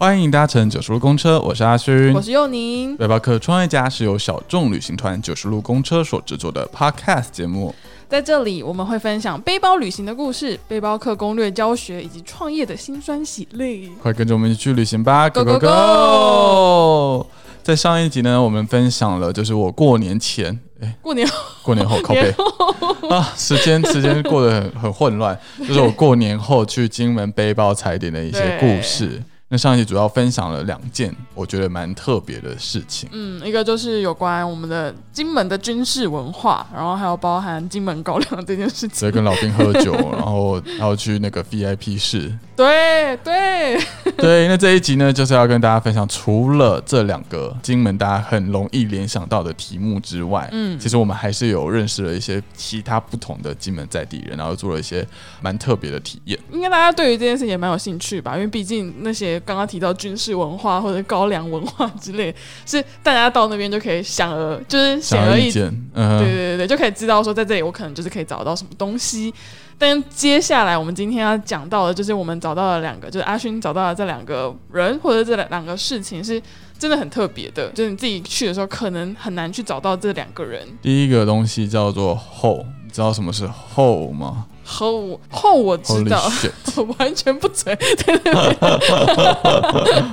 欢迎搭乘九十路公车，我是阿勋，我是佑宁。背包客创业家是由小众旅行团九十路公车所制作的 Podcast 节目，在这里我们会分享背包旅行的故事、背包客攻略教学以及创业的辛酸喜泪。快跟着我们一起去旅行吧！Go Go Go！在上一集呢，我们分享了就是我过年前，哎，过年过年后靠背 啊，时间时间过得很很混乱，就是我过年后去金门背包踩点的一些故事。那上一集主要分享了两件我觉得蛮特别的事情。嗯，一个就是有关我们的金门的军事文化，然后还有包含金门高粱这件事情。所以跟老兵喝酒，然后还要去那个 VIP 室。对对 对，那这一集呢，就是要跟大家分享，除了这两个金门大家很容易联想到的题目之外，嗯，其实我们还是有认识了一些其他不同的金门在地人，然后做了一些蛮特别的体验。应该大家对于这件事情也蛮有兴趣吧？因为毕竟那些。刚刚提到军事文化或者高粱文化之类，是大家到那边就可以想而就是显而易见，对对对对，就可以知道说在这里我可能就是可以找到什么东西。但接下来我们今天要讲到的，就是我们找到了两个，就是阿勋找到了这两个人或者这两两个事情，是真的很特别的。就是你自己去的时候，可能很难去找到这两个人。第一个东西叫做后，你知道什么是后吗？后后我知道，我完全不准。对对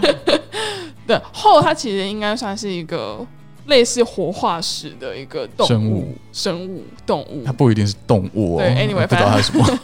对，对 后它其实应该算是一个类似活化石的一个动物、生物、动物。它不一定是动物哦。对，anyway，不知道它是什么。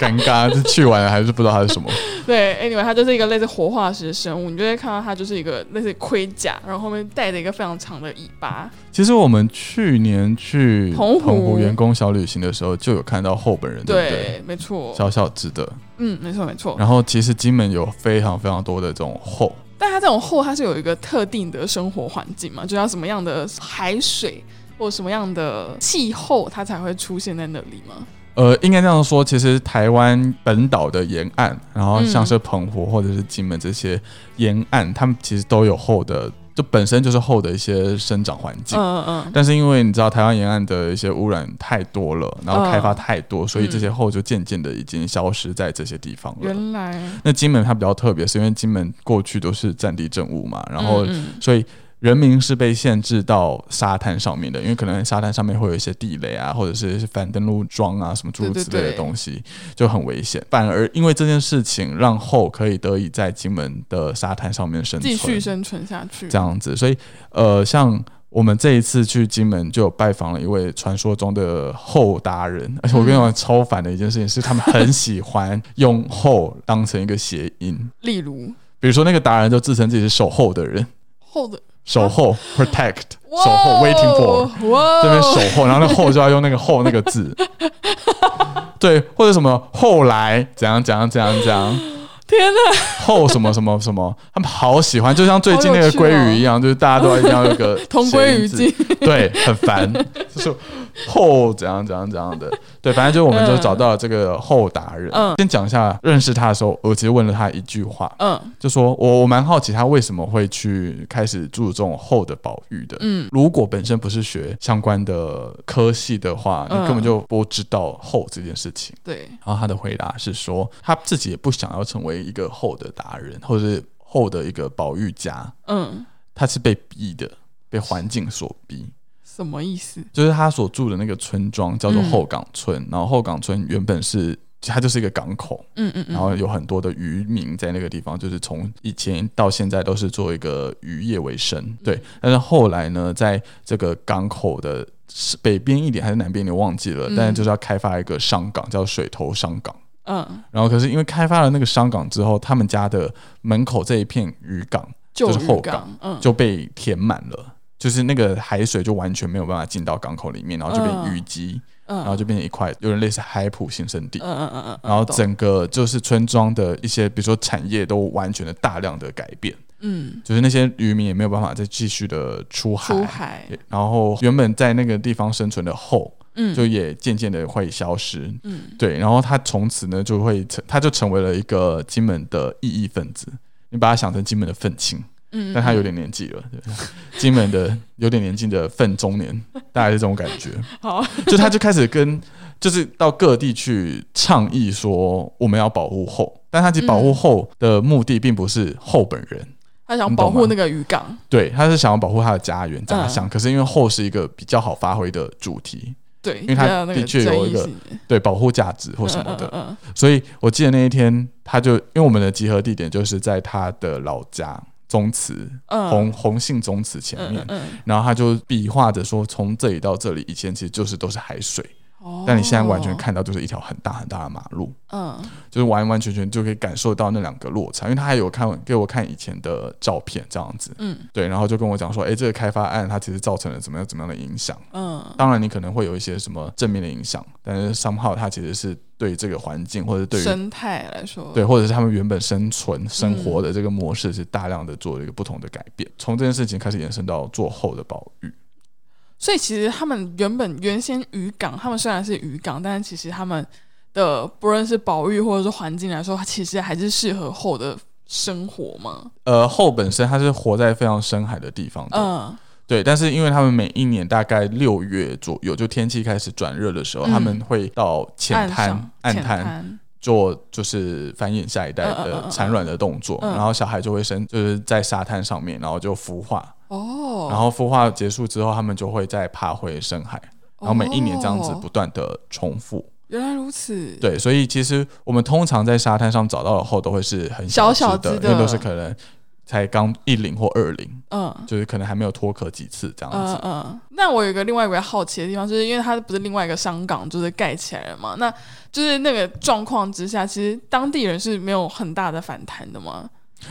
尴尬，是去完了还是不知道它是什么？对，anyway，它就是一个类似活化石的生物，你就会看到它就是一个类似盔甲，然后后面带着一个非常长的尾巴。其实我们去年去澎湖员工小旅行的时候，就有看到后本人，对对？没错，小小只的，嗯，没错没错。然后其实金门有非常非常多的这种后，但它这种后它是有一个特定的生活环境嘛，就要什么样的海水或什么样的气候，它才会出现在那里吗？呃，应该这样说，其实台湾本岛的沿岸，然后像是澎湖或者是金门这些沿岸，他们其实都有厚的，就本身就是厚的一些生长环境。嗯嗯。但是因为你知道台湾沿岸的一些污染太多了，然后开发太多，所以这些厚就渐渐的已经消失在这些地方了。原来。那金门它比较特别，是因为金门过去都是战地政务嘛，然后所以。人民是被限制到沙滩上面的，因为可能沙滩上面会有一些地雷啊，或者是反登陆桩啊，什么诸如此类的东西，就很危险。反而因为这件事情，让后可以得以在金门的沙滩上面生存，继续生存下去。这样子，所以呃，像我们这一次去金门，就拜访了一位传说中的后达人，而且我跟你讲，超烦的一件事情是，他们很喜欢用后当成一个谐音，例如，比如说那个达人就自称自己是守候的人，后的。守候，protect，守候，waiting for，这边守候，然后那后就要用那个后那个字，对，或者什么后来怎样怎样怎样怎样，天哪，后什么什么什么，他们好喜欢，就像最近那个鲑鱼一样，就是大家都一定要有个 同归于尽，对，很烦，就是。后怎样怎样怎样的，对，反正就我们就找到了这个后达人。嗯，先讲一下认识他的时候，我其实问了他一句话，嗯，就说我我蛮好奇他为什么会去开始注重后的保育的。嗯，如果本身不是学相关的科系的话，你根本就不知道后这件事情。对，然后他的回答是说，他自己也不想要成为一个后的达人，或者是后的一个保育家。嗯，他是被逼的，被环境所逼。什么意思？就是他所住的那个村庄叫做后港村，然后后港村原本是它就是一个港口，嗯嗯，然后有很多的渔民在那个地方，就是从以前到现在都是做一个渔业为生，对。但是后来呢，在这个港口的北边一点还是南边，你忘记了？但是就是要开发一个商港，叫水头商港，嗯。然后可是因为开发了那个商港之后，他们家的门口这一片渔港就是后港，嗯，就被填满了。就是那个海水就完全没有办法进到港口里面，然后就变淤积，然后就变成一块有点类似海浦新生地。嗯嗯嗯嗯。然后整个就是村庄的一些，比如说产业都完全的大量的改变。嗯。就是那些渔民也没有办法再继续的出海。出海。然后原本在那个地方生存的后，嗯，就也渐渐的会消失。嗯。对，然后他从此呢就会成，他就成为了一个金门的异义分子。你把他想成金门的愤青。嗯，但他有点年纪了，金门的有点年纪的愤中年，大概是这种感觉。好，就他就开始跟，就是到各地去倡议说，我们要保护后，但他其实保护后的目的并不是后本人，他想保护那个渔港，对，他是想要保护他的家园家乡。可是因为后是一个比较好发挥的主题，对，因为它的确有一个对保护价值或什么的，所以我记得那一天他就因为我们的集合地点就是在他的老家。宗祠，红红杏宗祠前面，然后他就比划着说，从这里到这里，以前其实就是都是海水。但你现在完全看到就是一条很大很大的马路，嗯，就是完完全全就可以感受到那两个落差，因为他还有看给我看以前的照片这样子，嗯，对，然后就跟我讲说，哎，这个开发案它其实造成了怎么样怎么样的影响，嗯，当然你可能会有一些什么正面的影响，但是商号它其实是对这个环境或者对于生态来说，对，或者是他们原本生存生活的这个模式是大量的做了一个不同的改变，从这件事情开始延伸到做后的保育。所以其实他们原本原先渔港，他们虽然是渔港，但是其实他们的不论是保育或者是环境来说，它其实还是适合后的生活嘛。呃，后本身它是活在非常深海的地方的，嗯，对。但是因为他们每一年大概六月左右，就天气开始转热的时候，他们会到浅滩、暗滩做就是繁衍下一代的产卵的动作，然后小孩就会生，就是在沙滩上面，然后就孵化。哦，然后孵化结束之后，他们就会再爬回深海，然后每一年这样子不断的重复。原来如此。对，所以其实我们通常在沙滩上找到的后都会是很小小的，因为都是可能才刚一零或二零，嗯，就是可能还没有脱壳几次这样子。嗯嗯。那我有一个另外一个好奇的地方，就是因为它不是另外一个香港就是盖起来了嘛？那就是那个状况之下，其实当地人是没有很大的反弹的吗？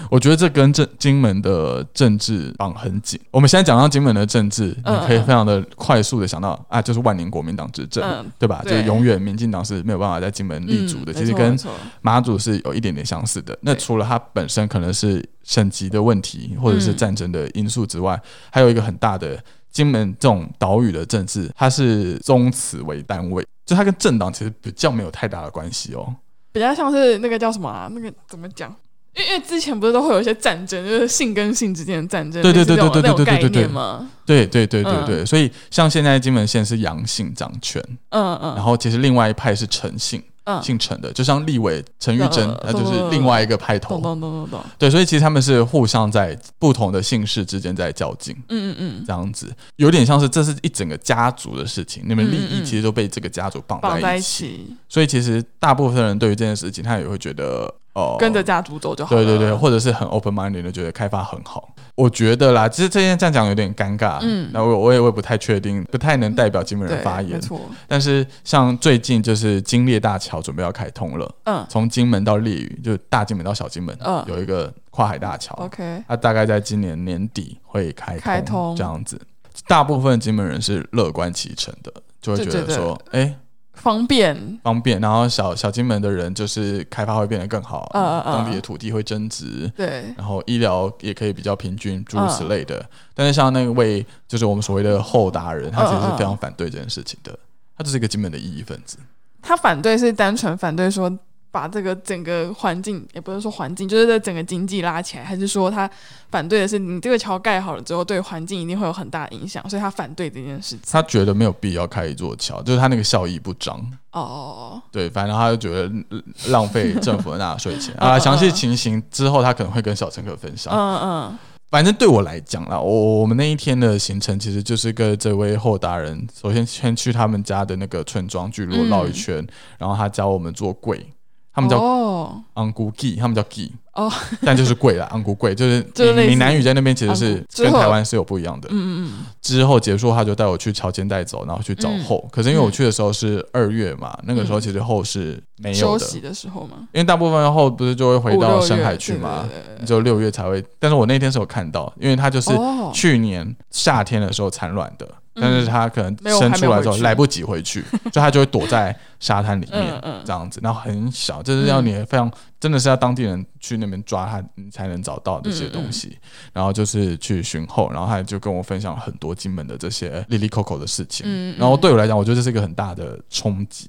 我觉得这跟政金门的政治绑很紧。我们现在讲到金门的政治，你可以非常的快速的想到啊，就是万年国民党执政，对吧？就是永远民进党是没有办法在金门立足的。其实跟马祖是有一点点相似的。那除了它本身可能是省级的问题，或者是战争的因素之外，还有一个很大的金门这种岛屿的政治，它是宗祠为单位，就它跟政党其实比较没有太大的关系哦。比较像是那个叫什么啊？那个怎么讲？因为之前不是都会有一些战争，就是性跟性之间的战争，对对对对对对对对对吗？对对对对对，所以像现在金门县是阳性掌权，嗯嗯，然后其实另外一派是陈姓。姓陈的，就像立委陈玉珍，那就是另外一个派头。懂懂懂懂懂。对，所以其实他们是互相在不同的姓氏之间在较劲。嗯嗯嗯，这样子有点像是这是一整个家族的事情，你们利益其实都被这个家族绑在一起。所以其实大部分人对于这件事情，他也会觉得哦，跟着家族走就好。对对对，或者是很 open minded 的觉得开发很好。我觉得啦，其实这件这样讲有点尴尬。嗯，那我我也我也不太确定，不太能代表金门人发言。没错。但是像最近就是金烈大桥准备要开通了，嗯，从金门到烈屿，就大金门到小金门，嗯，有一个跨海大桥。OK。它大概在今年年底会开开通这样子，大部分金门人是乐观其成的，就会觉得说，哎。方便，方便，然后小小金门的人就是开发会变得更好，当地的土地会增值，对，然后医疗也可以比较平均，诸如此类的。但是像那位就是我们所谓的后达人，他其实是非常反对这件事情的，他就是一个金门的异议分子。他反对是单纯反对说。把这个整个环境，也不是说环境，就是这整个经济拉起来，还是说他反对的是你这个桥盖好了之后，对环境一定会有很大影响，所以他反对这件事情。他觉得没有必要开一座桥，就是他那个效益不彰。哦哦哦，对，反正他就觉得浪费政府的纳税钱 啊。详细情形之后，他可能会跟小乘客分享。嗯嗯。反正对我来讲啦，我我们那一天的行程其实就是跟这位后达人，首先先去他们家的那个村庄聚落绕一圈，然后他教我们做柜。他们叫昂古记，他们叫记哦，但就是贵了，昂古贵就是闽南语在那边其实是跟台湾是有不一样的。嗯嗯嗯。之后结束，他就带我去桥间带走，然后去找后。可是因为我去的时候是二月嘛，那个时候其实后是没有的。休息的时候嘛，因为大部分后不是就会回到深海去嘛，就六月才会。但是我那天是有看到，因为他就是去年夏天的时候产卵的。但是他可能生出来之后来不及回去，所以他就会躲在沙滩里面这样子，然后很小，就是要你非常真的是要当地人去那边抓他，你才能找到这些东西。然后就是去寻后，然后他就跟我分享很多金门的这些 Lily Coco 的事情。然后对我来讲，我觉得这是一个很大的冲击。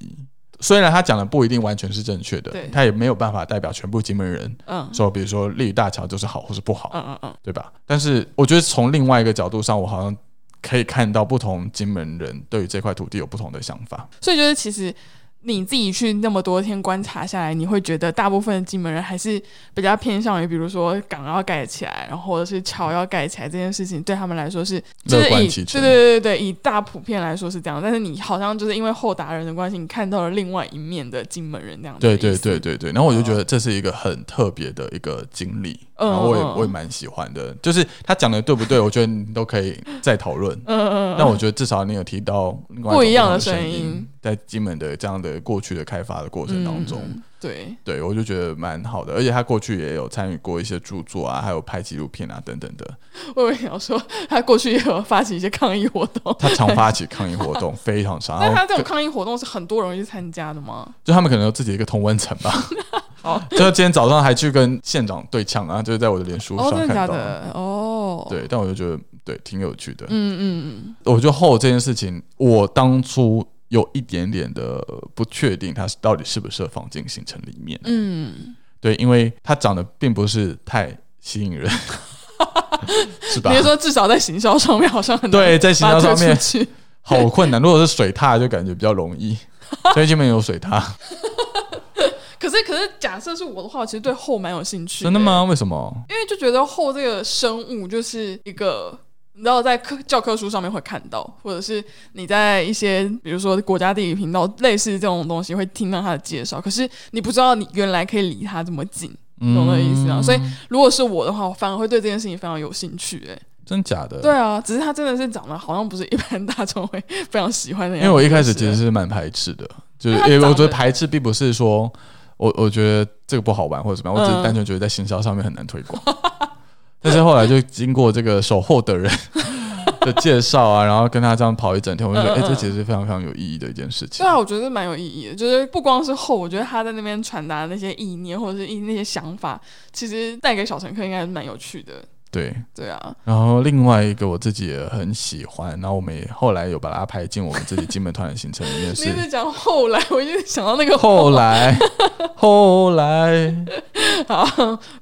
虽然他讲的不一定完全是正确的，他也没有办法代表全部金门人。嗯，说比如说立屿大桥就是好或是不好，嗯嗯嗯，对吧？但是我觉得从另外一个角度上，我好像。可以看到不同金门人对于这块土地有不同的想法，所以就是其实你自己去那么多天观察下来，你会觉得大部分的金门人还是比较偏向于，比如说港要盖起来，然后或者是桥要盖起来这件事情，对他们来说是乐观对对对对，以大普遍来说是这样。但是你好像就是因为后达人的关系，你看到了另外一面的金门人这样。对对对对对。然后我就觉得这是一个很特别的一个经历，然后我也我也蛮喜欢的。就是他讲的对不对？我觉得你都可以再讨论。嗯嗯。但我觉得至少你有提到不一样的声音。在金门的这样的过去的开发的过程当中，对对，我就觉得蛮好的，而且他过去也有参与过一些著作啊，还有拍纪录片啊等等的。我也要说，他过去也有发起一些抗议活动，他常发起抗议活动，非常常。那他这种抗议活动是很多人去参加的吗？就他们可能有自己一个同温层吧。哦，就今天早上还去跟县长对呛啊，就是在我的脸书上看到的。哦，对，但我就觉得对，挺有趣的。嗯嗯嗯，我觉得后这件事情，我当初。有一点点的不确定，它到底适不适合放进行程里面。嗯，对，因为它长得并不是太吸引人，是吧？比如说，至少在行销上面好像很对，在行销上面 好困难。如果是水獭，就感觉比较容易。所以基本有水踏。可是，可是，假设是我的话，其实对后蛮有兴趣。真的吗？为什么？因为就觉得后这个生物就是一个。你知道在课教科书上面会看到，或者是你在一些比如说国家地理频道类似这种东西会听到他的介绍，可是你不知道你原来可以离他这么近，懂的意思啊？所以如果是我的话，我反而会对这件事情非常有兴趣。哎，真假的？对啊，只是他真的是长得好像不是一般大众会非常喜欢的。因为我一开始其实是蛮排斥的，就是因为我觉得排斥并不是说我我觉得这个不好玩或者怎么样，我只是单纯觉得在行销上面很难推广。但是后来就经过这个守候的人 的介绍啊，然后跟他这样跑一整天，我就觉得，哎，这其实是非常非常有意义的一件事情。对啊，我觉得蛮有意义的。就是不光是后，我觉得他在那边传达那些意念或者是一那些想法，其实带给小乘客应该是蛮有趣的。对对啊，然后另外一个我自己也很喜欢，然后我们也后来有把它排进我们自己金门团的行程里面。是你讲后来，我就想到那个后来，后来，好，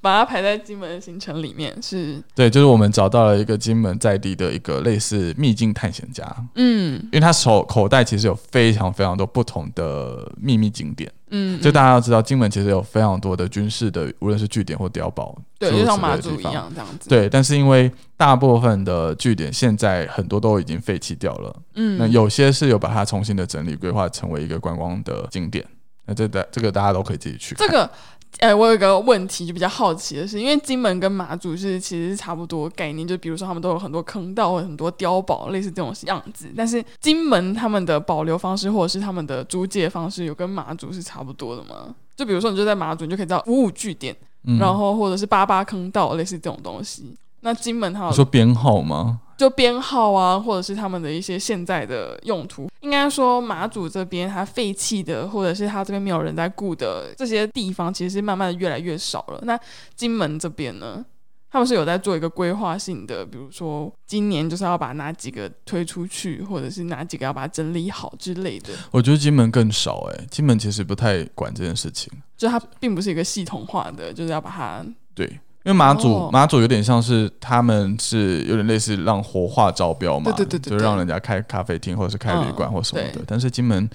把它排在金门的行程里面。是对，就是我们找到了一个金门在地的一个类似秘境探险家。嗯，因为他手口袋其实有非常非常多不同的秘密景点。嗯，就大家要知道，金门其实有非常多的军事的，无论是据点或碉堡，对，就像马祖一样这样子。对，但是因为大部分的据点现在很多都已经废弃掉了，嗯，那有些是有把它重新的整理规划成为一个观光的景点，那这的这个大家都可以自己去。这个。哎，我有一个问题，就比较好奇的是，因为金门跟马祖是其实是差不多概念，就比如说他们都有很多坑道或很多碉堡，类似这种样子。但是金门他们的保留方式或者是他们的租借方式，有跟马祖是差不多的吗？就比如说你就在马祖，你就可以知道五五据点，然后或者是八八坑道，类似这种东西。那金门它有说编号吗？就编号啊，或者是他们的一些现在的用途，应该说马祖这边它废弃的，或者是它这边没有人在顾的这些地方，其实是慢慢的越来越少了。那金门这边呢，他们是有在做一个规划性的，比如说今年就是要把哪几个推出去，或者是哪几个要把它整理好之类的。我觉得金门更少哎，金门其实不太管这件事情，就它并不是一个系统化的，就是要把它对。因为马祖马祖有点像是他们是有点类似让活化招标嘛，对对对，就让人家开咖啡厅或者是开旅馆或什么的。但是金门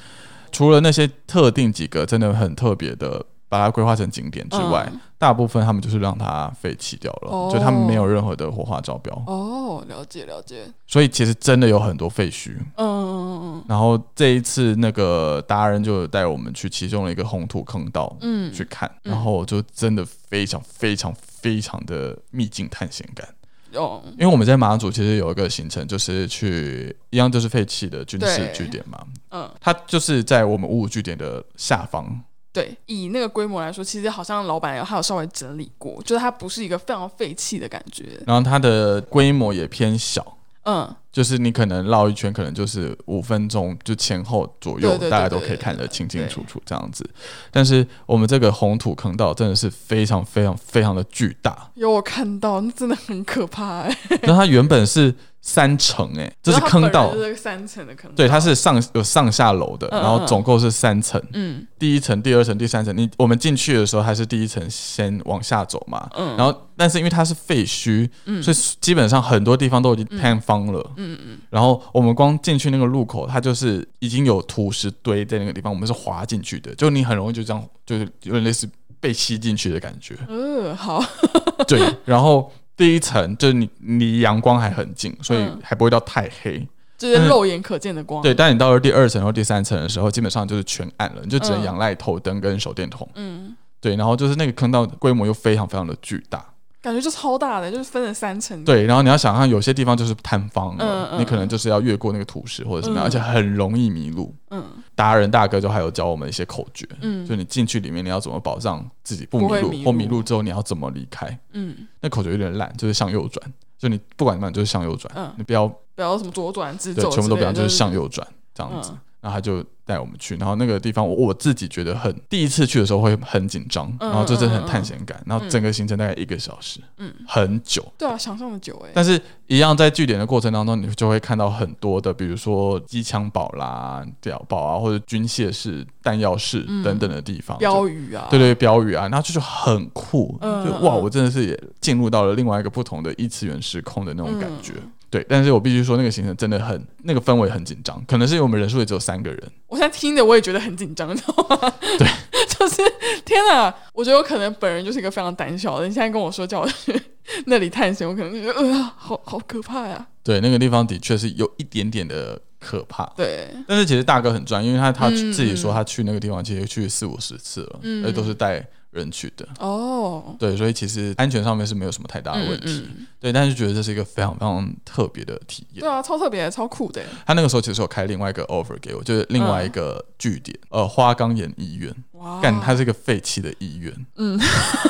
除了那些特定几个真的很特别的，把它规划成景点之外，大部分他们就是让它废弃掉了，就他们没有任何的活化招标。哦，了解了解。所以其实真的有很多废墟。嗯嗯嗯。然后这一次那个达人就带我们去其中的一个红土坑道，嗯，去看，然后就真的非常非常。非常的秘境探险感哦，因为我们在马祖其实有一个行程，就是去一样就是废弃的军事据点嘛，嗯，它就是在我们五五据点的下方。对，以那个规模来说，其实好像老板还有稍微整理过，就是它不是一个非常废弃的感觉。然后它的规模也偏小。嗯，就是你可能绕一圈，可能就是五分钟，就前后左右，大家都可以看得清清楚楚这样子。但是我们这个红土坑道真的是非常非常非常的巨大，有我看到，那真的很可怕哎。那它原本是 三层哎，这是坑道，是三层的坑。对，它是上有上下楼的，然后总共是三层。嗯，第一层、第二层、第三层，你我们进去的时候还是第一层先往下走嘛。嗯，然后但是因为它是废墟，嗯，所以基本上很多地方都已经塌方了。嗯嗯。然后我们光进去那个路口，它就是已经有土石堆在那个地方，我们是滑进去的，就你很容易就这样，就是有点类似被吸进去的感觉。嗯，好。对，然后。第一层就是你离阳光还很近，所以还不会到太黑，就是肉眼可见的光。对，但你到了第二层或第三层的时候，基本上就是全暗了，你就只能仰赖头灯跟手电筒。嗯，对，然后就是那个坑道规模又非常非常的巨大。感觉就超大的，就是分了三层。对，然后你要想象有些地方就是探方了，你可能就是要越过那个土石或者怎么样，而且很容易迷路。嗯，达人大哥就还有教我们一些口诀，嗯，就你进去里面你要怎么保障自己不迷路，或迷路之后你要怎么离开。嗯，那口诀有点烂，就是向右转，就你不管怎么样就是向右转，你不要不要什么左转直走，全部都不要，就是向右转这样子。然后他就带我们去，然后那个地方我我自己觉得很第一次去的时候会很紧张，然后就真的很探险感，然后整个行程大概一个小时，嗯，很久，对啊，想象的久哎。但是一样在据点的过程当中，你就会看到很多的，比如说机枪堡啦、碉堡啊，或者军械室、弹药室等等的地方，标语啊，对对，标语啊，然后就就很酷，就哇，我真的是也进入到了另外一个不同的异次元时空的那种感觉。对，但是我必须说，那个行程真的很，那个氛围很紧张，可能是因为我们人数也只有三个人。我现在听着我也觉得很紧张，你知道吗？对，就是天哪！我觉得我可能本人就是一个非常胆小的。你现在跟我说叫我去 那里探险，我可能就觉得，呃，好好可怕呀。对，那个地方的确是有一点点的可怕。对，但是其实大哥很专，因为他他自己说他去那个地方其实去四五十次了，而且都是带。人去的。哦，对，所以其实安全上面是没有什么太大的问题，对，但是觉得这是一个非常非常特别的体验，对啊，超特别，超酷的。他那个时候其实有开另外一个 offer 给我，就是另外一个据点，呃，花岗岩医院，哇，干，它是一个废弃的医院，嗯，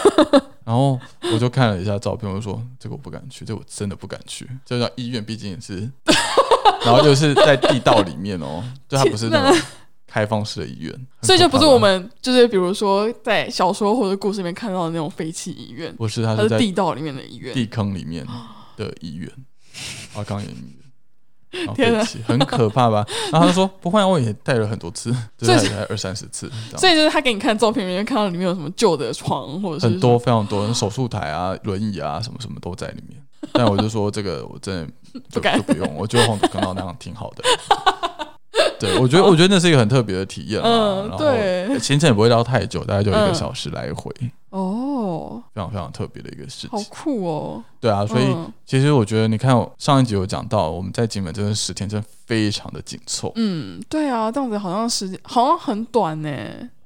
然后我就看了一下照片，我就说这个我不敢去，这我真的不敢去，这叫医院，毕竟也是，然后就是在地道里面哦，就它不是那种。开放式的医院，所以就不是我们就是比如说在小说或者故事里面看到的那种废弃医院，不是，它是地道里面的医院，地坑里面的医院，花岗岩医院，天哪，很可怕吧？然后他说不换，我也带了很多次，所以才二三十次，所以就是他给你看照片里面看到里面有什么旧的床，或者是很多非常多手术台啊、轮椅啊什么什么都在里面。但我就说这个我真的不敢，不用，我觉得黄土坑道那样挺好的。对，我觉得我觉得那是一个很特别的体验嗯，对，行程也不会到太久，大概就一个小时来回。哦，非常非常特别的一个事情，好酷哦。对啊，所以其实我觉得，你看上一集有讲到，我们在金门真的十天，真的非常的紧凑。嗯，对啊，这样子好像时间好像很短呢。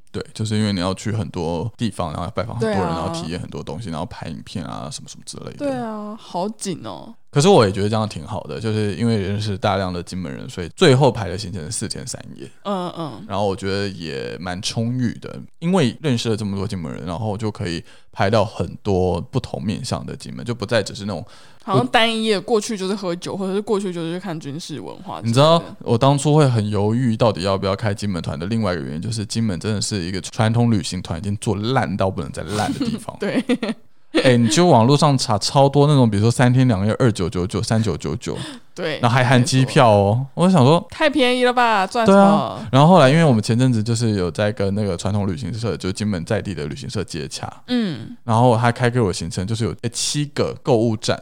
对，就是因为你要去很多地方，然后拜访很多人，然后体验很多东西，然后拍影片啊，什么什么之类的。对啊，好紧哦。可是我也觉得这样挺好的，就是因为认识大量的金门人，所以最后排的行程是四天三夜。嗯嗯。然后我觉得也蛮充裕的，因为认识了这么多金门人，然后就可以拍到很多不同面向的金门，就不再只是那种好像单一页过去就是喝酒，或者是过去就是看军事文化。你知道我当初会很犹豫，到底要不要开金门团的另外一个原因，就是金门真的是一个传统旅行团已经做烂到不能再烂的地方。对。哎，你就网络上查超多那种，比如说三天两夜二九九九三九九九，对，然后还含机票哦。我就想说，太便宜了吧，赚对啊。然后后来，因为我们前阵子就是有在跟那个传统旅行社，就金门在地的旅行社接洽，嗯，然后他开给我行程，就是有七个购物站，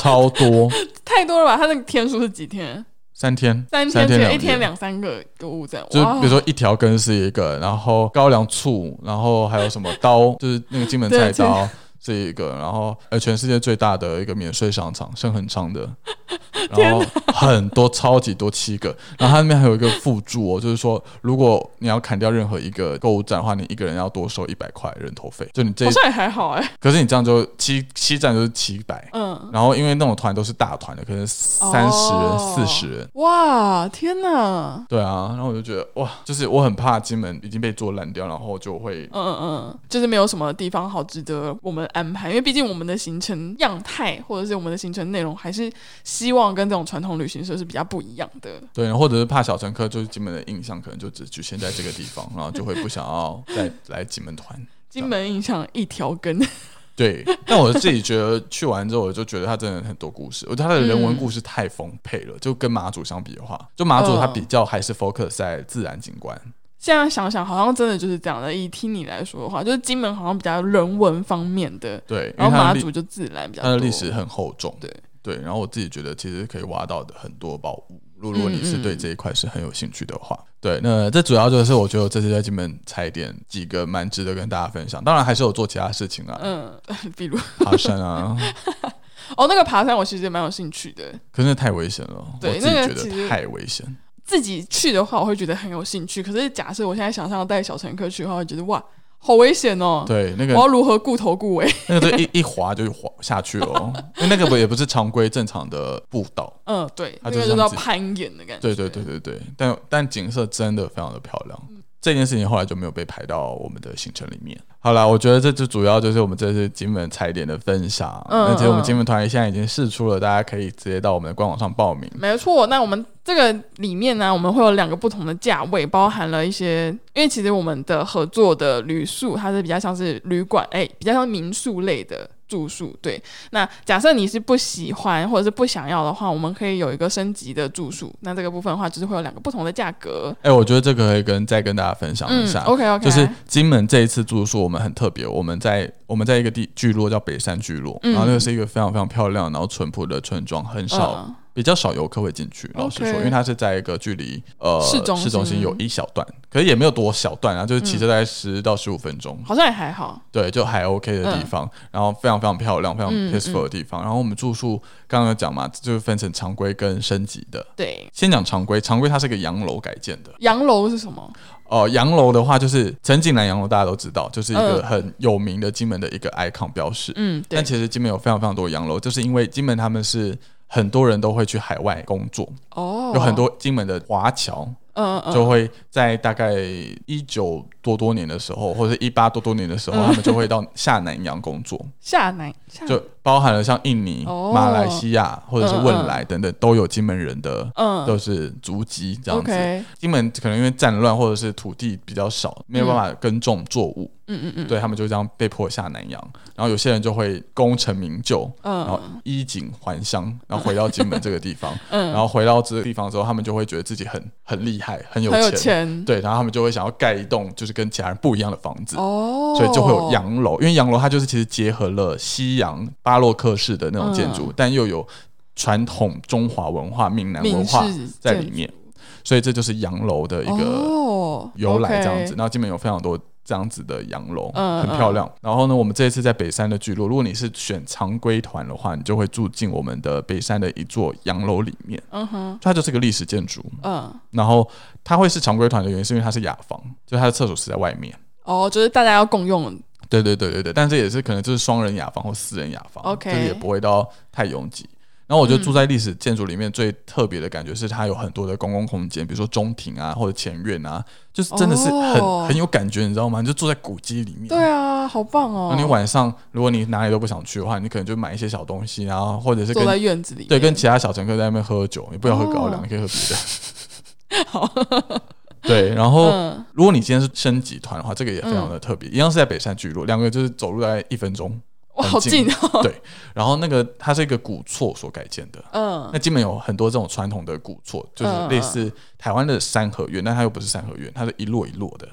超多，太多了吧？他那个天数是几天？三天，三天，一天两三个购物站，就比如说一条根是一个，然后高粱醋，然后还有什么刀，就是那个金门菜刀。这一个，然后呃，全世界最大的一个免税商场，盛恒昌的，然后很多超级多七个，然后它那边还有一个附注哦，就是说如果你要砍掉任何一个购物站的话，你一个人要多收一百块人头费。就你这好像也还好哎，可是你这样就七七站就是七百，嗯，然后因为那种团都是大团的，可能三十人、四十人，哇，天哪！对啊，然后我就觉得哇，就是我很怕金门已经被做烂掉，然后就会嗯嗯嗯，就是没有什么地方好值得我们。安排，因为毕竟我们的行程样态或者是我们的行程内容，还是希望跟这种传统旅行社是比较不一样的。对，或者是怕小乘客就是金门的印象可能就只局限在这个地方，然后就会不想要再 来金门团。金门印象一条根。对，但我自己觉得去完之后，我就觉得它真的很多故事。我觉得它的人文故事太丰沛了，就跟马祖相比的话，就马祖它比较还是 focus 在自然景观。现在想想，好像真的就是这样的。以听你来说的话，就是金门好像比较人文方面的，对，然后马祖就自然比较。它的历史很厚重，对对。然后我自己觉得，其实可以挖到的很多宝物。如果你是对这一块是很有兴趣的话，对，那这主要就是我觉得这次在金门踩点几个蛮值得跟大家分享。当然还是有做其他事情啊，嗯，比如爬山啊。哦，那个爬山我其实也蛮有兴趣的，可是太危险了，对，自己觉得太危险。自己去的话，我会觉得很有兴趣。可是假设我现在想象带小乘客去的话，会觉得哇。好危险哦！对，那个我要如何顾头顾尾？那个一一滑就滑下去了，因为那个不也不是常规正常的步道。嗯，对，那个就是要攀岩的感觉。对对对对对，但但景色真的非常的漂亮。这件事情后来就没有被排到我们的行程里面。好了，我觉得这就主要就是我们这次金门踩点的分享。嗯，而且我们金门团现在已经试出了，大家可以直接到我们的官网上报名。没错，那我们这个里面呢，我们会有两个不同的价位，包含了一些，因为其实我们的合作的旅宿，它是比较像是旅馆，哎，比较像民宿类的。住宿对，那假设你是不喜欢或者是不想要的话，我们可以有一个升级的住宿。那这个部分的话，就是会有两个不同的价格。哎，我觉得这个可以跟再跟大家分享一下。OK OK，就是金门这一次住宿我们很特别，我们在我们在一个地聚落叫北山聚落，然后那个是一个非常非常漂亮然后淳朴的村庄，很少。比较少游客会进去，老实说，因为它是在一个距离呃市中心有一小段，可是也没有多小段啊，就是骑车大概十到十五分钟，好像也还好，对，就还 OK 的地方，然后非常非常漂亮，非常 peaceful 的地方。然后我们住宿刚刚讲嘛，就是分成常规跟升级的。对，先讲常规，常规它是个洋楼改建的。洋楼是什么？哦，洋楼的话就是陈景南洋楼，大家都知道，就是一个很有名的金门的一个 icon 标识。嗯，但其实金门有非常非常多洋楼，就是因为金门他们是。很多人都会去海外工作，哦，有很多金门的华侨。嗯，就会在大概一九多多年的时候，或者一八多多年的时候，他们就会到下南洋工作。下南就包含了像印尼、马来西亚或者是汶莱等等，都有金门人的，嗯，都是足迹这样子。金门可能因为战乱或者是土地比较少，没有办法耕种作物。嗯嗯嗯，对他们就这样被迫下南洋，然后有些人就会功成名就，然后衣锦还乡，然后回到金门这个地方。嗯，然后回到这个地方之后，他们就会觉得自己很很厉害。很有钱，对，然后他们就会想要盖一栋就是跟其他人不一样的房子，哦，所以就会有洋楼，因为洋楼它就是其实结合了西洋巴洛克式的那种建筑，但又有传统中华文化、闽南文化在里面，所以这就是洋楼的一个由来这样子。然后基本有非常多。这样子的洋楼很漂亮。然后呢，我们这一次在北山的聚落，如果你是选常规团的话，你就会住进我们的北山的一座洋楼里面。嗯哼，它就是个历史建筑。嗯，然后它会是常规团的原因，是因为它是雅房，就它的厕所是在外面。哦，就是大家要共用。对对对对对，但这也是可能就是双人雅房或四人雅房。OK，就是也不会到太拥挤。然后我觉得住在历史建筑里面最特别的感觉是它有很多的公共空间，比如说中庭啊或者前院啊，就是真的是很很有感觉，你知道吗？你就住在古迹里面。对啊，好棒哦！那你晚上如果你哪里都不想去的话，你可能就买一些小东西，然后或者是坐在院子里，对，跟其他小乘客在那边喝酒，你不要喝高粱，你可以喝别的。好，对。然后如果你今天是升级团的话，这个也非常的特别，一样是在北山聚落，两个就是走路大概一分钟。哇，好近哦！对，然后那个它是一个古厝所改建的，嗯，那基本有很多这种传统的古厝，就是类似台湾的三合院，但它又不是三合院，它是一摞一摞的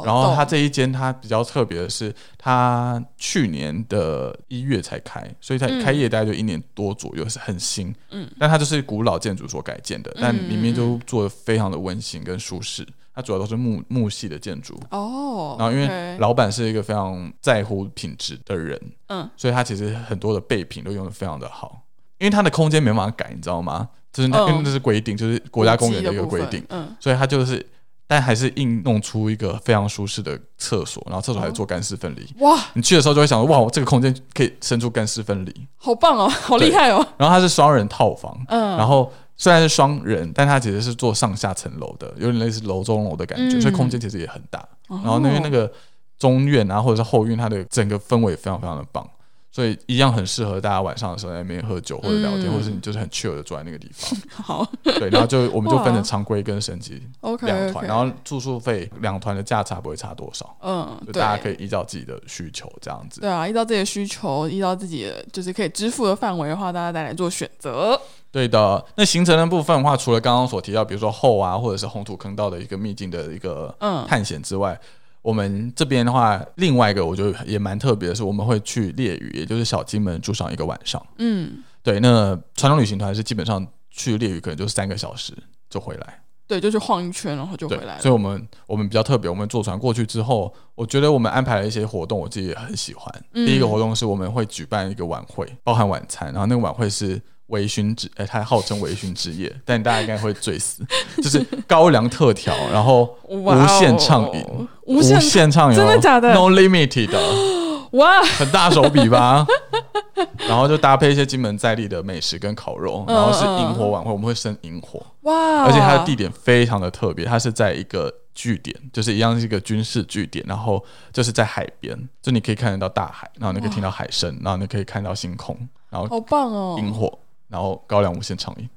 哦。然后它这一间它比较特别的是，它去年的一月才开，所以它开业大概就一年多左右，是很新，嗯，但它就是古老建筑所改建的，但里面就做的非常的温馨跟舒适。它主要都是木木系的建筑哦，然后因为老板是一个非常在乎品质的人，嗯，所以他其实很多的备品都用的非常的好，因为它的空间没办法改，你知道吗？就是因为这是规定，就是国家公园的一个规定，嗯，所以他就是，但还是硬弄出一个非常舒适的厕所，然后厕所还做干湿分离，哇！你去的时候就会想说，哇，我这个空间可以伸出干湿分离，好棒哦，好厉害哦。然后它是双人套房，嗯，然后。虽然是双人，但它其实是做上下层楼的，有点类似楼中楼的感觉，所以空间其实也很大。然后因为那个中院啊，或者是后院，它的整个氛围非常非常的棒，所以一样很适合大家晚上的时候在那边喝酒或者聊天，或者是你就是很 chill 的坐在那个地方。好，对，然后就我们就分成常规跟升级两团，然后住宿费两团的价差不会差多少。嗯，就大家可以依照自己的需求这样子。对啊，依照自己的需求，依照自己的就是可以支付的范围的话，大家再来做选择。对的，那行程的部分的话，除了刚刚所提到，比如说后啊，或者是红土坑道的一个秘境的一个探险之外，我们这边的话，另外一个我觉得也蛮特别的是，我们会去猎屿，也就是小金门住上一个晚上。嗯，对，那传统旅行团是基本上去猎屿可能就是三个小时就回来。对，就是晃一圈，然后就回来。所以，我们我们比较特别，我们坐船过去之后，我觉得我们安排了一些活动，我自己也很喜欢。第一个活动是我们会举办一个晚会，包含晚餐，然后那个晚会是。微醺之，哎，它号称微醺之夜，但大家应该会醉死。就是高粱特调，然后无限畅饮，无限畅饮，真的假的？No limit 的，哇，很大手笔吧？然后就搭配一些金门在地的美食跟烤肉，然后是萤火晚会，我们会生萤火，哇！而且它的地点非常的特别，它是在一个据点，就是一样是一个军事据点，然后就是在海边，就你可以看得到大海，然后你可以听到海声，然后你可以看到星空，然后好棒哦，萤火。然后高粱无限畅饮，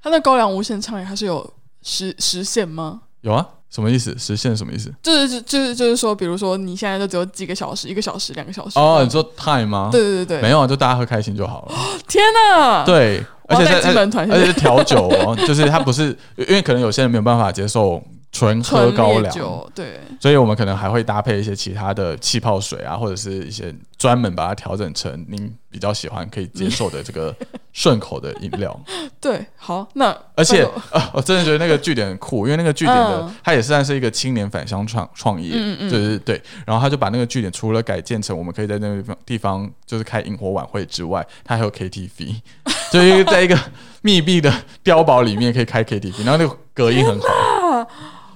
它的高粱无限畅饮它是有实实现吗？有啊，什么意思？实现什么意思？就是就是就是说，比如说你现在就只有几个小时，一个小时、两个小时。哦，你说 time 吗？对对对对，没有啊，就大家喝开心就好了。天哪！对，而且在基本团，而且是调酒哦，就是他不是，因为可能有些人没有办法接受。纯喝高粱。酒，对，所以我们可能还会搭配一些其他的气泡水啊，或者是一些专门把它调整成您比较喜欢可以接受的这个顺口的饮料。对，好，那而且啊，我真的觉得那个据点很酷，因为那个据点的它也算是一个青年返乡创创业，就是对，然后他就把那个据点除了改建成我们可以在那个地方地方就是开萤火晚会之外，它还有 KTV，就是在一个密闭的碉堡里面可以开 KTV，然后那个隔音很好。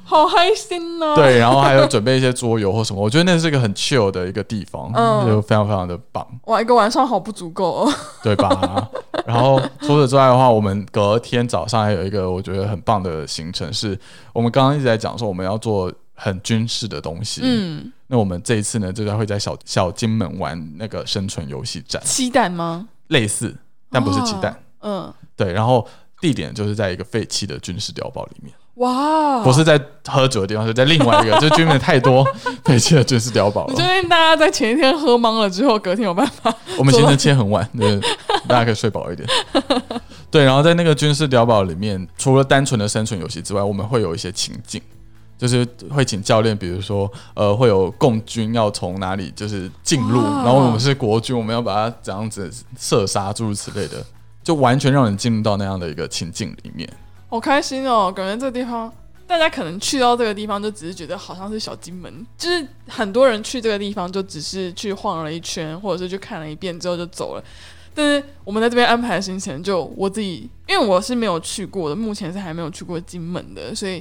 好开心哦！对，然后还有准备一些桌游或什么，我觉得那是一个很 chill 的一个地方，嗯就非常非常的棒。哇，一个晚上好不足够哦，对吧？然后除此之外的话，我们隔天早上还有一个我觉得很棒的行程，是我们刚刚一直在讲说我们要做很军事的东西。嗯，那我们这一次呢，就是会在小小金门玩那个生存游戏展，鸡蛋吗？类似，但不是鸡蛋。嗯，对，然后地点就是在一个废弃的军事碉堡里面。哇！不是在喝酒的地方，是在另外一个，就军民太多，废弃的军事碉堡了。就因大家在前一天喝懵了之后，隔天有办法。我们行程切很晚，对，大家可以睡饱一点。对，然后在那个军事碉堡里面，除了单纯的生存游戏之外，我们会有一些情境，就是会请教练，比如说，呃，会有共军要从哪里就是进入，然后我们是国军，我们要把它怎样子射杀，诸如此类的，就完全让人进入到那样的一个情境里面。好开心哦！感觉这个地方，大家可能去到这个地方，就只是觉得好像是小金门，就是很多人去这个地方，就只是去晃了一圈，或者是去看了一遍之后就走了。但是我们在这边安排的行程，就我自己，因为我是没有去过的，目前是还没有去过金门的，所以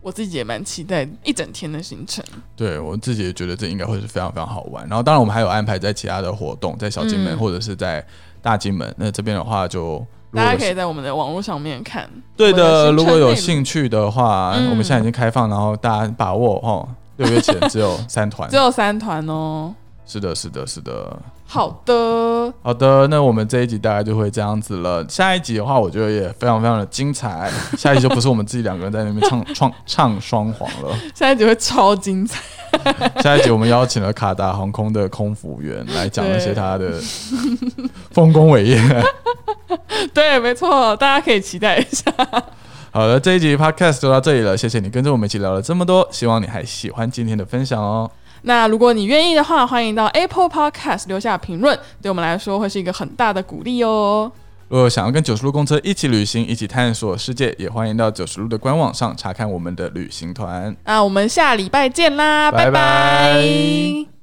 我自己也蛮期待一整天的行程。对我自己也觉得这应该会是非常非常好玩。然后，当然我们还有安排在其他的活动，在小金门或者是在大金门。那这边的话就。大家可以在我们的网络上面看。对的，如果有兴趣的话，我们现在已经开放，然后大家把握哦。六月前只有三团，只有三团哦。是的，是的，是的。好的，好的，那我们这一集大概就会这样子了。下一集的话，我觉得也非常非常的精彩。下一集就不是我们自己两个人在那边唱 唱唱双簧了。下一集会超精彩。下一集我们邀请了卡达航空的空服员来讲一些他的丰功伟业。对，没错，大家可以期待一下。好的，这一集 podcast 就到这里了，谢谢你跟着我们一起聊了这么多，希望你还喜欢今天的分享哦。那如果你愿意的话，欢迎到 Apple Podcast 留下评论，对我们来说会是一个很大的鼓励哦。如果想要跟九十路公车一起旅行，一起探索世界，也欢迎到九十路的官网上查看我们的旅行团。那我们下礼拜见啦，拜拜。